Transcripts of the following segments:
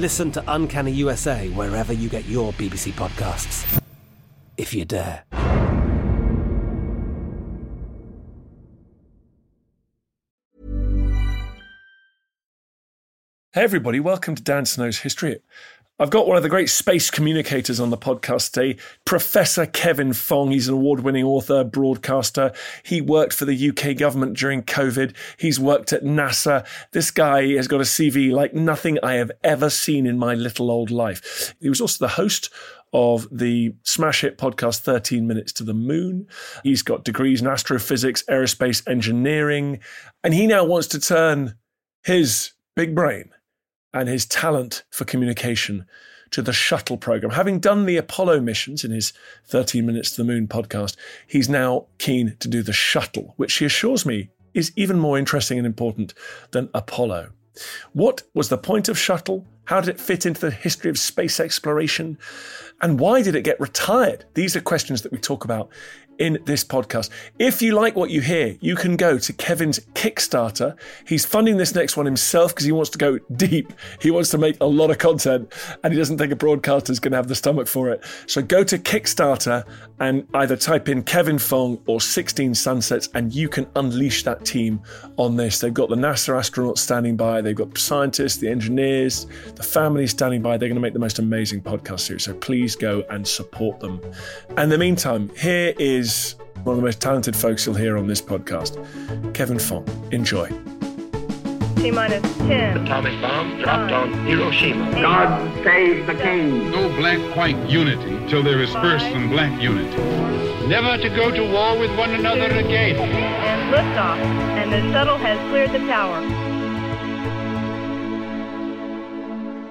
Listen to Uncanny USA wherever you get your BBC podcasts, if you dare. Hey, everybody, welcome to Dan Snow's History. I've got one of the great space communicators on the podcast today, Professor Kevin Fong. He's an award winning author, broadcaster. He worked for the UK government during COVID. He's worked at NASA. This guy has got a CV like nothing I have ever seen in my little old life. He was also the host of the smash hit podcast 13 Minutes to the Moon. He's got degrees in astrophysics, aerospace engineering, and he now wants to turn his big brain and his talent for communication to the shuttle program. Having done the Apollo missions in his 13 Minutes to the Moon podcast, he's now keen to do the shuttle, which he assures me is even more interesting and important than Apollo. What was the point of shuttle? How did it fit into the history of space exploration? And why did it get retired? These are questions that we talk about in this podcast. If you like what you hear, you can go to Kevin's Kickstarter. He's funding this next one himself because he wants to go deep. He wants to make a lot of content and he doesn't think a broadcaster is going to have the stomach for it. So go to Kickstarter and either type in Kevin Fong or 16 Sunsets and you can unleash that team on this. They've got the NASA astronauts standing by, they've got scientists, the engineers, the families standing by. They're going to make the most amazing podcast series. So please go and support them. And in the meantime, here is is one of the most talented folks you'll hear on this podcast, Kevin Fong. Enjoy. T minus 10. Atomic bomb dropped on Hiroshima. God save the king. No black-white unity till there is first some black unity. Never to go to war with one another again. And liftoff. And the shuttle has cleared the tower.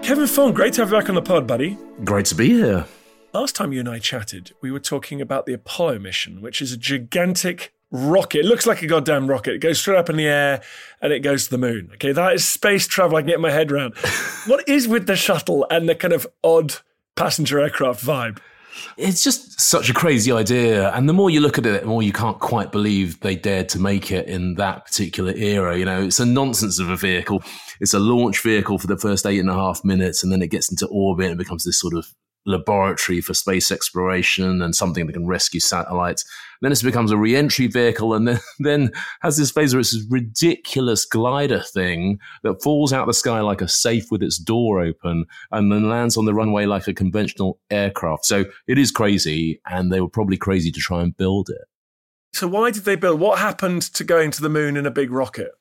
Kevin Fong, great to have you back on the pod, buddy. Great to be here. Last time you and I chatted, we were talking about the Apollo mission, which is a gigantic rocket. It looks like a goddamn rocket. It goes straight up in the air and it goes to the moon. Okay, that is space travel I can get my head around. what is with the shuttle and the kind of odd passenger aircraft vibe? It's just such a crazy idea. And the more you look at it, the more you can't quite believe they dared to make it in that particular era. You know, it's a nonsense of a vehicle. It's a launch vehicle for the first eight and a half minutes, and then it gets into orbit and becomes this sort of laboratory for space exploration and something that can rescue satellites. then it becomes a re-entry vehicle and then, then has this phase where it's this ridiculous glider thing that falls out of the sky like a safe with its door open and then lands on the runway like a conventional aircraft. So it is crazy and they were probably crazy to try and build it. So why did they build? What happened to going to the moon in a big rocket?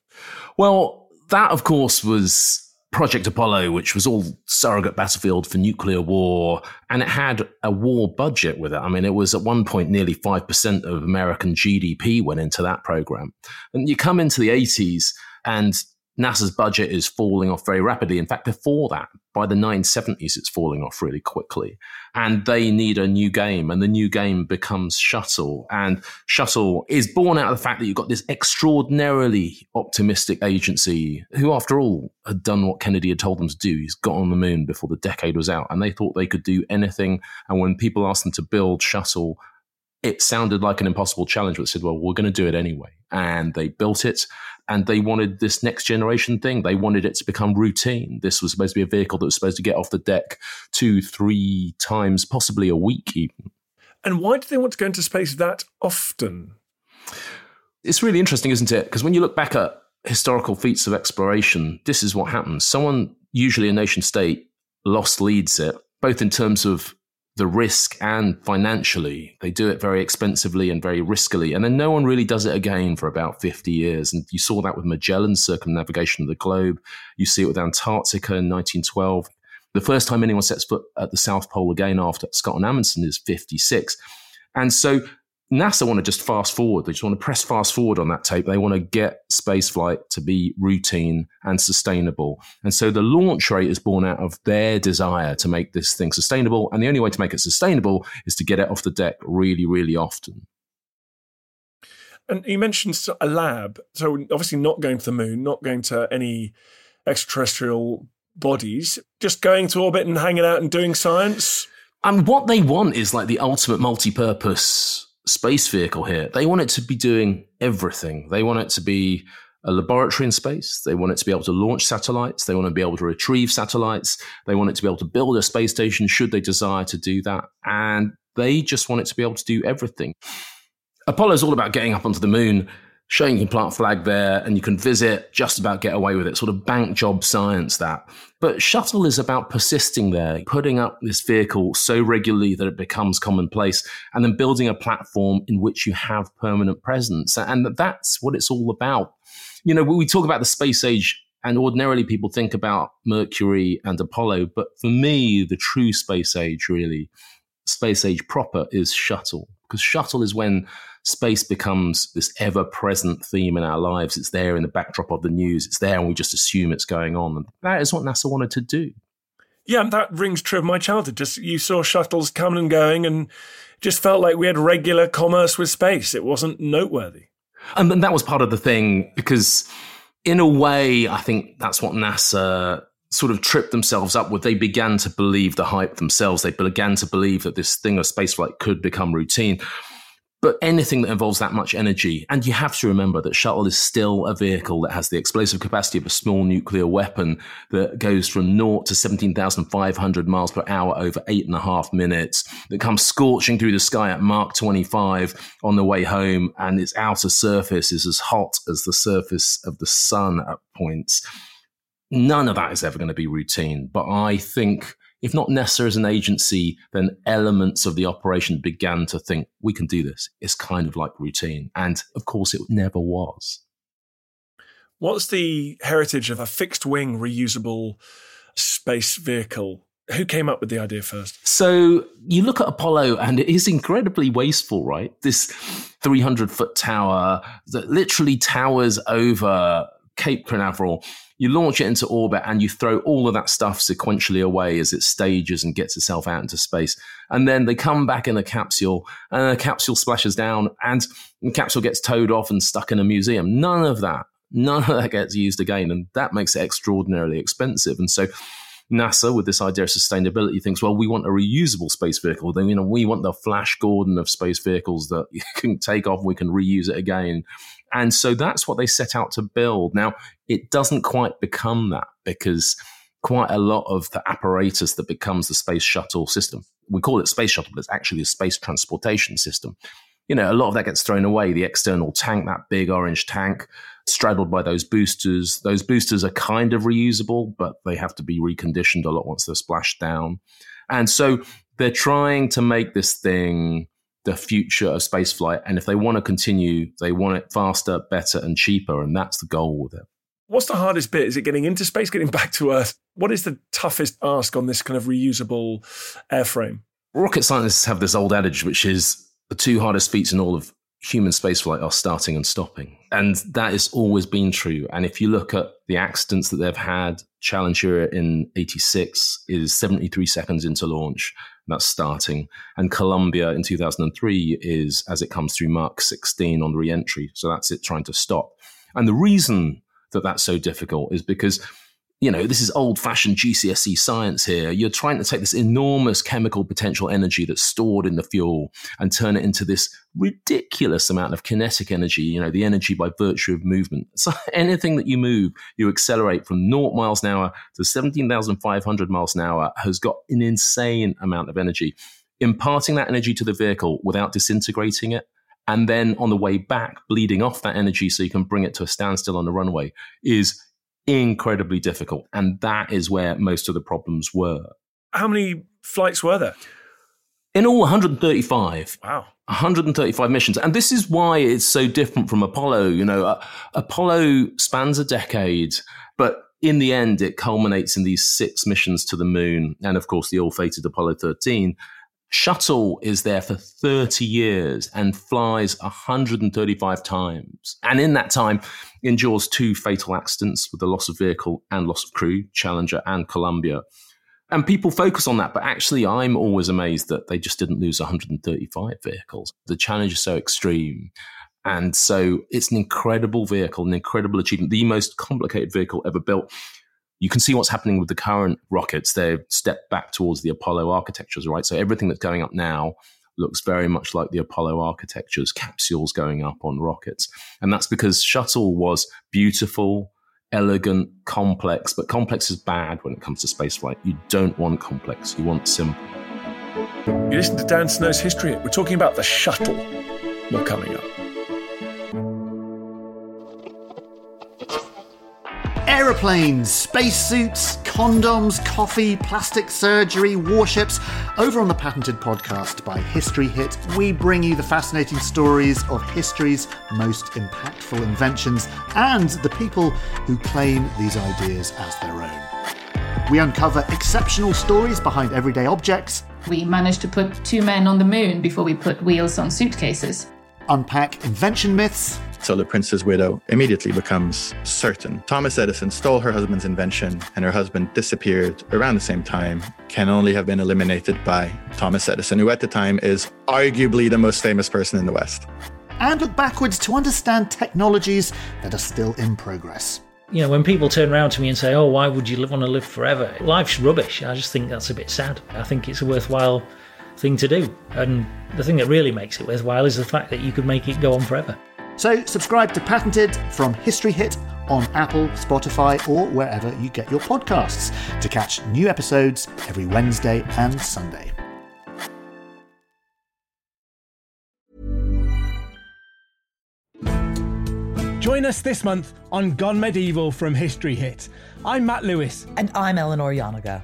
Well, that of course was Project Apollo, which was all surrogate battlefield for nuclear war, and it had a war budget with it. I mean, it was at one point nearly 5% of American GDP went into that program. And you come into the 80s, and NASA's budget is falling off very rapidly. In fact, before that, by the 970s, it's falling off really quickly. And they need a new game, and the new game becomes Shuttle. And Shuttle is born out of the fact that you've got this extraordinarily optimistic agency who, after all, had done what Kennedy had told them to do. He's got on the moon before the decade was out, and they thought they could do anything. And when people asked them to build Shuttle, it sounded like an impossible challenge, but said, well, we're going to do it anyway. And they built it and they wanted this next generation thing. They wanted it to become routine. This was supposed to be a vehicle that was supposed to get off the deck two, three times, possibly a week even. And why do they want to go into space that often? It's really interesting, isn't it? Because when you look back at historical feats of exploration, this is what happens. Someone, usually a nation state, lost leads it, both in terms of the risk and financially. They do it very expensively and very riskily. And then no one really does it again for about 50 years. And you saw that with Magellan's circumnavigation of the globe. You see it with Antarctica in 1912. The first time anyone sets foot at the South Pole again after Scott and Amundsen is 56. And so NASA want to just fast forward. They just want to press fast forward on that tape. They want to get spaceflight to be routine and sustainable. And so the launch rate is born out of their desire to make this thing sustainable. And the only way to make it sustainable is to get it off the deck really, really often. And you mentioned a lab. So obviously not going to the moon, not going to any extraterrestrial bodies, just going to orbit and hanging out and doing science. And what they want is like the ultimate multi-purpose space vehicle here. They want it to be doing everything. They want it to be a laboratory in space. They want it to be able to launch satellites. They want to be able to retrieve satellites. They want it to be able to build a space station should they desire to do that. And they just want it to be able to do everything. Apollo is all about getting up onto the moon showing you can plant flag there and you can visit, just about get away with it, sort of bank job science that. But shuttle is about persisting there, putting up this vehicle so regularly that it becomes commonplace, and then building a platform in which you have permanent presence. And that's what it's all about. You know, we talk about the space age and ordinarily people think about Mercury and Apollo, but for me, the true space age really, space age proper is shuttle. Because shuttle is when space becomes this ever present theme in our lives. It's there in the backdrop of the news. It's there and we just assume it's going on. And that is what NASA wanted to do. Yeah, that rings true of my childhood. Just you saw shuttles coming and going and just felt like we had regular commerce with space. It wasn't noteworthy. And that was part of the thing because in a way, I think that's what NASA sort of tripped themselves up with. They began to believe the hype themselves. They began to believe that this thing of spaceflight could become routine. But anything that involves that much energy, and you have to remember that shuttle is still a vehicle that has the explosive capacity of a small nuclear weapon that goes from naught to 17,500 miles per hour over eight and a half minutes, that comes scorching through the sky at Mach 25 on the way home, and its outer surface is as hot as the surface of the sun at points. None of that is ever going to be routine, but I think if not necessary as an agency, then elements of the operation began to think, we can do this. It's kind of like routine. And of course, it never was. What's the heritage of a fixed wing reusable space vehicle? Who came up with the idea first? So you look at Apollo and it is incredibly wasteful, right? This 300 foot tower that literally towers over Cape Canaveral you launch it into orbit and you throw all of that stuff sequentially away as it stages and gets itself out into space. And then they come back in a capsule and the capsule splashes down and the capsule gets towed off and stuck in a museum. None of that, none of that gets used again. And that makes it extraordinarily expensive. And so NASA, with this idea of sustainability, thinks, well, we want a reusable space vehicle. Then, you know, we want the Flash Gordon of space vehicles that you can take off we can reuse it again. And so that's what they set out to build. Now, it doesn't quite become that because quite a lot of the apparatus that becomes the space shuttle system, we call it space shuttle, but it's actually a space transportation system. You know, a lot of that gets thrown away. The external tank, that big orange tank, straddled by those boosters. Those boosters are kind of reusable, but they have to be reconditioned a lot once they're splashed down. And so they're trying to make this thing the future of spaceflight. And if they want to continue, they want it faster, better, and cheaper. And that's the goal with it. What's the hardest bit? Is it getting into space, getting back to Earth? What is the toughest ask on this kind of reusable airframe? Rocket scientists have this old adage, which is the two hardest feats in all of human spaceflight are starting and stopping. And that has always been true. And if you look at the accidents that they've had, Challenger in 86 is 73 seconds into launch. That's starting. And Columbia in 2003 is as it comes through Mach 16 on re entry. So that's it trying to stop. And the reason that that's so difficult is because you know, this is old fashioned GCSE science here. You're trying to take this enormous chemical potential energy that's stored in the fuel and turn it into this ridiculous amount of kinetic energy, you know, the energy by virtue of movement. So anything that you move, you accelerate from 0 miles an hour to 17,500 miles an hour has got an insane amount of energy. Imparting that energy to the vehicle without disintegrating it and then on the way back, bleeding off that energy so you can bring it to a standstill on the runway is incredibly difficult. And that is where most of the problems were. How many flights were there? In all, 135. Wow. 135 missions. And this is why it's so different from Apollo. You know, uh, Apollo spans a decade, but in the end, it culminates in these six missions to the moon. And of course, the ill fated Apollo 13. Shuttle is there for 30 years and flies 135 times. And in that time, endures two fatal accidents with the loss of vehicle and loss of crew, Challenger and Columbia. And people focus on that, but actually, I'm always amazed that they just didn't lose 135 vehicles. The challenge is so extreme. And so it's an incredible vehicle, an incredible achievement, the most complicated vehicle ever built. You can see what's happening with the current rockets. They've stepped back towards the Apollo architectures, right? So everything that's going up now looks very much like the Apollo architectures, capsules going up on rockets. And that's because shuttle was beautiful, elegant, complex, but complex is bad when it comes to spaceflight. You don't want complex, you want simple. You listen to Dan Snow's history. We're talking about the shuttle. More coming up. Aeroplanes, spacesuits, condoms, coffee, plastic surgery, warships. Over on the Patented podcast by History Hit, we bring you the fascinating stories of history's most impactful inventions and the people who claim these ideas as their own. We uncover exceptional stories behind everyday objects. We managed to put two men on the moon before we put wheels on suitcases. Unpack invention myths so the prince's widow immediately becomes certain. Thomas Edison stole her husband's invention, and her husband disappeared around the same time, can only have been eliminated by Thomas Edison, who at the time is arguably the most famous person in the West. And look backwards to understand technologies that are still in progress. You know, when people turn around to me and say, Oh, why would you want to live forever? Life's rubbish. I just think that's a bit sad. I think it's a worthwhile thing to do. And the thing that really makes it worthwhile is the fact that you could make it go on forever. So subscribe to Patented from History Hit on Apple, Spotify, or wherever you get your podcasts to catch new episodes every Wednesday and Sunday. Join us this month on Gone Medieval from History Hit. I'm Matt Lewis. And I'm Eleanor Janega.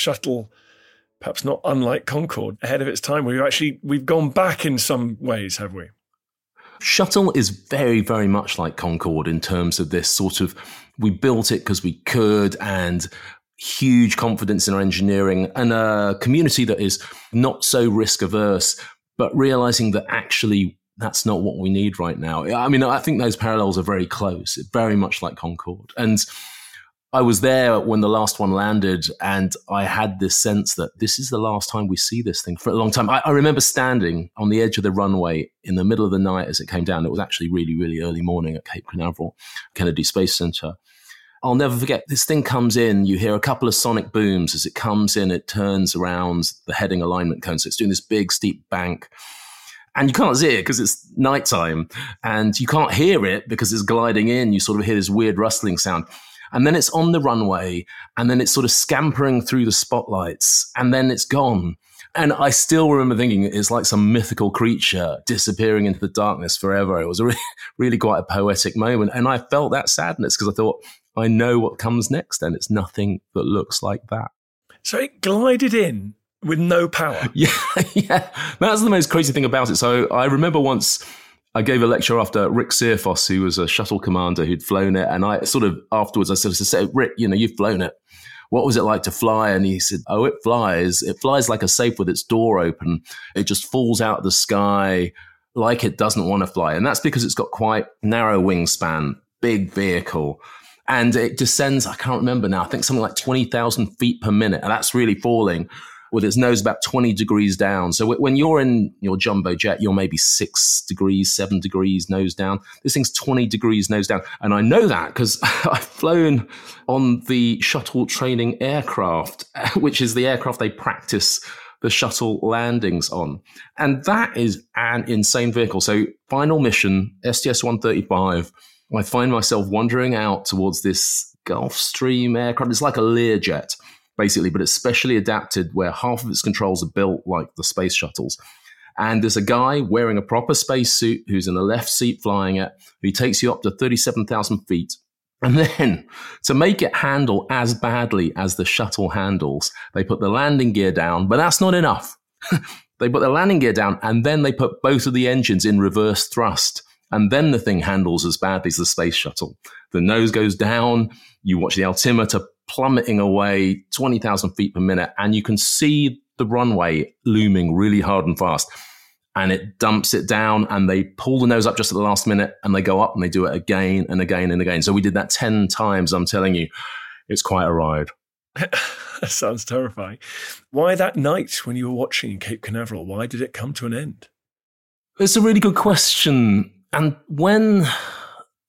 Shuttle, perhaps not unlike Concorde, ahead of its time. We've actually we've gone back in some ways, have we? Shuttle is very, very much like Concorde in terms of this sort of we built it because we could and huge confidence in our engineering and a community that is not so risk averse, but realizing that actually that's not what we need right now. I mean, I think those parallels are very close, very much like Concorde. And I was there when the last one landed, and I had this sense that this is the last time we see this thing for a long time. I, I, remember standing on the edge of the runway in the middle of the night as it came down. It was actually really, really early morning at Cape Canaveral, Kennedy Space Center. I'll never forget this thing comes in. You hear a couple of sonic booms as it comes in. It turns around the heading alignment cone. So it's doing this big, steep bank and you can't see it because it's nighttime and you can't hear it because it's gliding in. You sort of hear this weird rustling sound and then it's on the runway, and then it's sort of scampering through the spotlights, and then it's gone. And I still remember thinking it's like some mythical creature disappearing into the darkness forever. It was a really, really quite a poetic moment. And I felt that sadness because I thought, I know what comes next, and it's nothing that looks like that. So it glided in with no power. Yeah, yeah. That's the most crazy thing about it. So I remember once I gave a lecture after Rick Searfoss, who was a shuttle commander who'd flown it. And I sort of afterwards, I sort of said, Rick, you know, you've flown it. What was it like to fly? And he said, Oh, it flies. It flies like a safe with its door open. It just falls out of the sky like it doesn't want to fly. And that's because it's got quite narrow wingspan, big vehicle. And it descends, I can't remember now, I think something like 20,000 feet per minute. And that's really falling. With its nose about 20 degrees down. So when you're in your jumbo jet, you're maybe six degrees, seven degrees nose down. This thing's 20 degrees nose down. And I know that because I've flown on the shuttle training aircraft, which is the aircraft they practice the shuttle landings on. And that is an insane vehicle. So final mission, STS 135, I find myself wandering out towards this Gulfstream aircraft. It's like a Learjet basically, but it's specially adapted where half of its controls are built like the space shuttles. And there's a guy wearing a proper spacesuit who's in the left seat flying it, who takes you up to 37,000 feet. And then to make it handle as badly as the shuttle handles, they put the landing gear down, but that's not enough. they put the landing gear down and then they put both of the engines in reverse thrust. And then the thing handles as badly as the space shuttle. The nose goes down. You watch the altimeter plummeting away 20,000 feet per minute, and you can see the runway looming really hard and fast. And it dumps it down, and they pull the nose up just at the last minute, and they go up and they do it again and again and again. So we did that 10 times. I'm telling you, it's quite a ride. that sounds terrifying. Why that night when you were watching Cape Canaveral? Why did it come to an end? It's a really good question. And when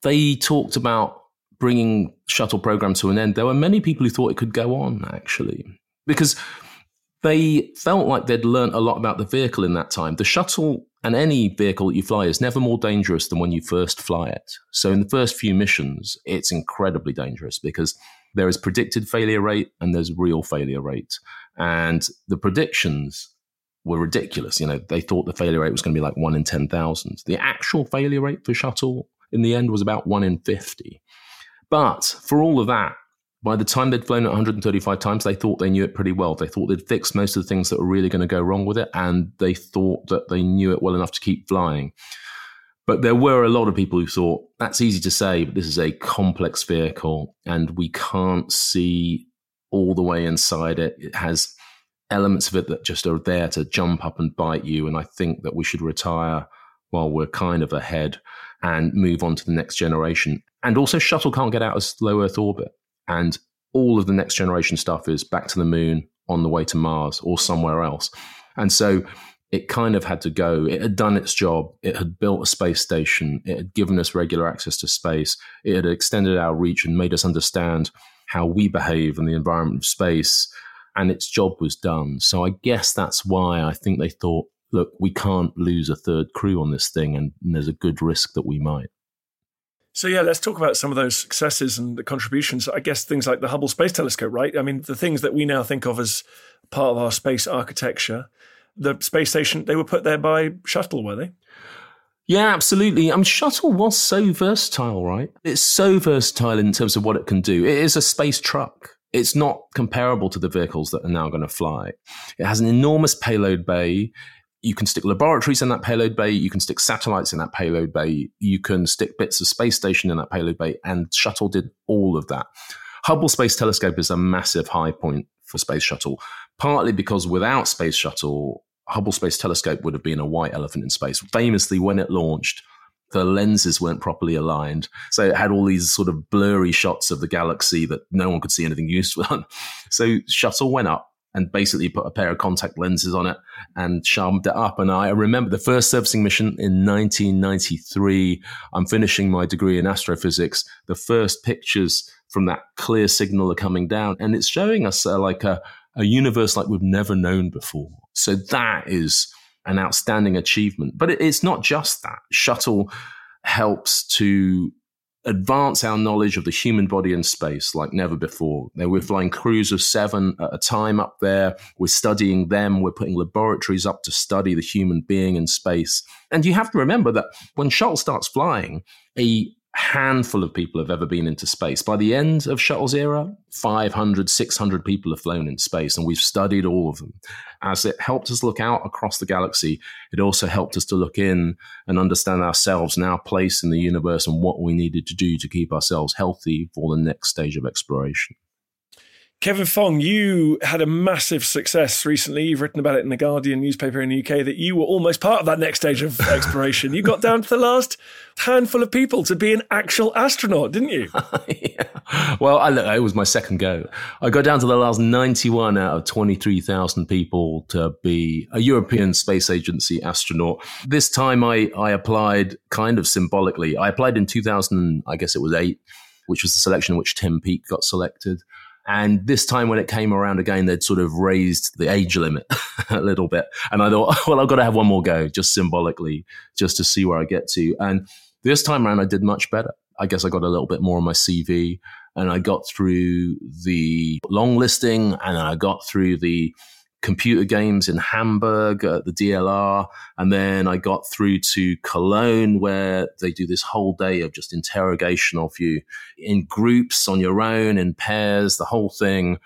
they talked about bringing shuttle program to an end, there were many people who thought it could go on actually, because they felt like they'd learned a lot about the vehicle in that time. The shuttle and any vehicle that you fly is never more dangerous than when you first fly it. So in the first few missions, it's incredibly dangerous because there is predicted failure rate and there's real failure rate. And the predictions were ridiculous. You know, they thought the failure rate was going to be like one in 10,000. The actual failure rate for shuttle in the end was about one in 50. But for all of that, by the time they'd flown it 135 times, they thought they knew it pretty well. They thought they'd fixed most of the things that were really going to go wrong with it, and they thought that they knew it well enough to keep flying. But there were a lot of people who thought that's easy to say, but this is a complex vehicle, and we can't see all the way inside it. It has elements of it that just are there to jump up and bite you. And I think that we should retire while we're kind of ahead and move on to the next generation. And also, shuttle can't get out of low Earth orbit. And all of the next generation stuff is back to the moon, on the way to Mars, or somewhere else. And so it kind of had to go. It had done its job. It had built a space station. It had given us regular access to space. It had extended our reach and made us understand how we behave in the environment of space. And its job was done. So I guess that's why I think they thought, look, we can't lose a third crew on this thing, and there's a good risk that we might. So yeah, let's talk about some of those successes and the contributions. I guess things like the Hubble Space Telescope, right? I mean, the things that we now think of as part of our space architecture. The space station, they were put there by shuttle, were they? Yeah, absolutely. I mean, shuttle was so versatile, right? It's so versatile in terms of what it can do. It is a space truck. It's not comparable to the vehicles that are now going to fly. It has an enormous payload bay you can stick laboratories in that payload bay, you can stick satellites in that payload bay, you can stick bits of space station in that payload bay, and Shuttle did all of that. Hubble Space Telescope is a massive high point for Space Shuttle, partly because without Space Shuttle, Hubble Space Telescope would have been a white elephant in space. Famously, when it launched, the lenses weren't properly aligned. So it had all these sort of blurry shots of the galaxy that no one could see anything useful on. So Shuttle went up, and basically put a pair of contact lenses on it and sharpened it up. And I remember the first servicing mission in 1993. I'm finishing my degree in astrophysics. The first pictures from that clear signal are coming down, and it's showing us uh, like a, a universe like we've never known before. So that is an outstanding achievement. But it, it's not just that. Shuttle helps to advance our knowledge of the human body in space like never before. We're flying crews of seven at a time up there. We're studying them. We're putting laboratories up to study the human being in space. And you have to remember that when Shuttle starts flying, a handful of people have ever been into space. By the end of Shuttle's era, 500, 600 people have flown in space, and we've studied all of them. As it helped us look out across the galaxy, it also helped us to look in and understand ourselves and our place in the universe and what we needed to do to keep ourselves healthy for the next stage of exploration. Kevin Fong, you had a massive success recently. You've written about it in the Guardian newspaper in the UK that you were almost part of that next stage of exploration. You got down to the last handful of people to be an actual astronaut, didn't you? yeah. Well, I, look, it was my second go. I got down to the last 91 out of 23,000 people to be a European Space Agency astronaut. This time I, I applied kind of symbolically. I applied in 2000, I guess it was eight, which was the selection in which Tim Peake got selected. And this time when it came around again, they'd sort of raised the age limit a little bit. And I thought, well, I've got to have one more go, just symbolically, just to see where I get to. And this time around, I did much better. I guess I got a little bit more on my CV and I got through the long listing and I got through the computer games in Hamburg at the DLR. And then I got through to Cologne, where they do this whole day of just interrogation of you in groups, on your own, in pairs, the whole thing.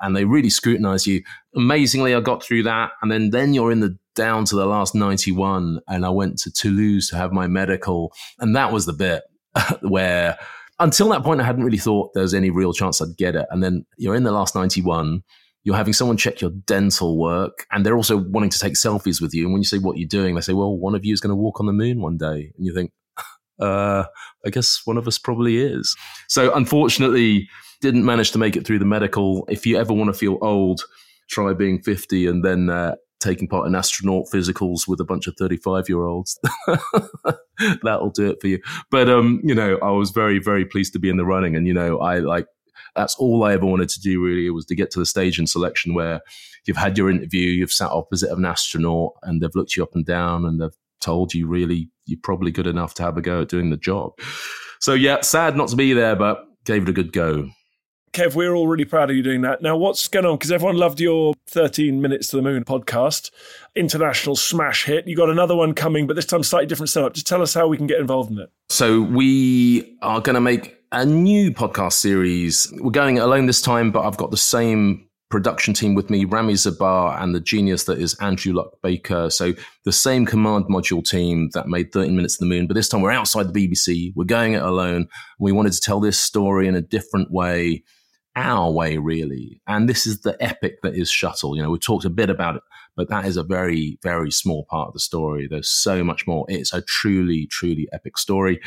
And they really scrutinize you. Amazingly, I got through that. And then, then you're in the down to the last 91. And I went to Toulouse to have my medical. And that was the bit where until that point, I hadn't really thought there was any real chance I'd get it. And then you're in the last 91 you're having someone check your dental work and they're also wanting to take selfies with you. And when you say what you're doing, they say, well, one of you is going to walk on the moon one day. And you think, uh, I guess one of us probably is. So unfortunately, didn't manage to make it through the medical. If you ever want to feel old, try being 50 and then uh, taking part in astronaut physicals with a bunch of 35 year olds. That'll do it for you. But, um, you know, I was very, very pleased to be in the running. And, you know, I like that's all I ever wanted to do really was to get to the stage in selection where you've had your interview, you've sat opposite of an astronaut and they've looked you up and down and they've told you really you're probably good enough to have a go at doing the job. So yeah, sad not to be there, but gave it a good go. Kev, we're all really proud of you doing that. Now, what's going on? Because everyone loved your 13 Minutes to the Moon podcast, international smash hit. You got another one coming, but this time slightly different setup. Just tell us how we can get involved in it. So, we are going to make a new podcast series. We're going alone this time, but I've got the same production team with me, Rami Tzabar and the genius that is Andrew Luck Baker. So the same command module team that made 13 Minutes to the Moon, but this time we're outside the BBC. We're going it alone. We wanted to tell this story in a different way, our way, really. And this is the epic that is Shuttle. You know, we talked a bit about it, but that is a very, very small part of the story. There's so much more. It's a truly, truly epic story.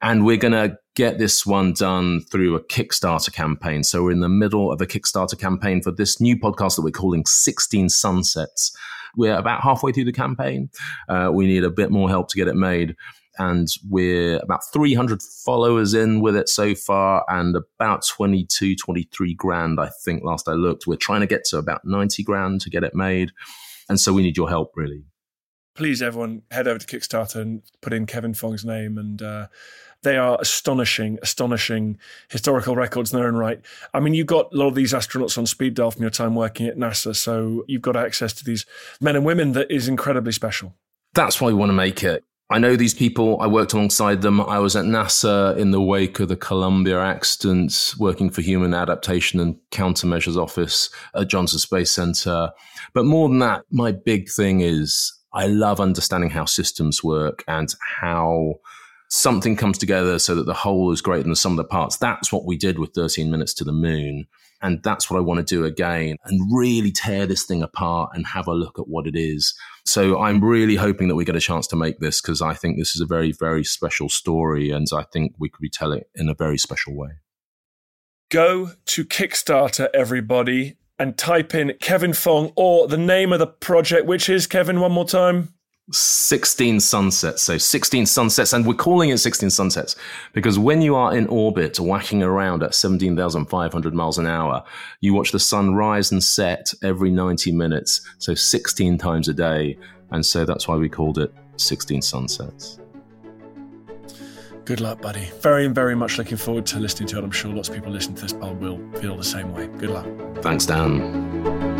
And we're going to get this one done through a Kickstarter campaign. So we're in the middle of a Kickstarter campaign for this new podcast that we're calling 16 Sunsets. We're about halfway through the campaign. Uh, we need a bit more help to get it made. And we're about 300 followers in with it so far and about 22, 23 grand, I think, last I looked. We're trying to get to about 90 grand to get it made. And so we need your help, really please everyone head over to Kickstarter and put in Kevin Fong's name and uh, they are astonishing, astonishing historical records in their own right. I mean, you've got a lot of these astronauts on speed dial from your time working at NASA, so you've got access to these men and women that is incredibly special. That's why we want to make it. I know these people. I worked alongside them. I was at NASA in the wake of the Columbia accident, working for Human Adaptation and Countermeasures Office at Johnson Space Center. But more than that, my big thing is I love understanding how systems work and how something comes together so that the whole is greater than the sum of the parts. That's what we did with 13 Minutes to the Moon. And that's what I want to do again and really tear this thing apart and have a look at what it is. So I'm really hoping that we get a chance to make this because I think this is a very, very special story. And I think we could retell it in a very special way. Go to Kickstarter, everybody, and type in Kevin Fong or the name of the project, which is Kevin, one more time. 16 sunsets. So 16 sunsets, and we're calling it 16 sunsets because when you are in orbit, whacking around at 17,500 miles an hour, you watch the sun rise and set every 90 minutes. So 16 times a day. And so that's why we called it 16 sunsets. Good luck, buddy. Very, very much looking forward to listening to it. I'm sure lots of people listening to this pod will feel the same way. Good luck. Thanks, Dan.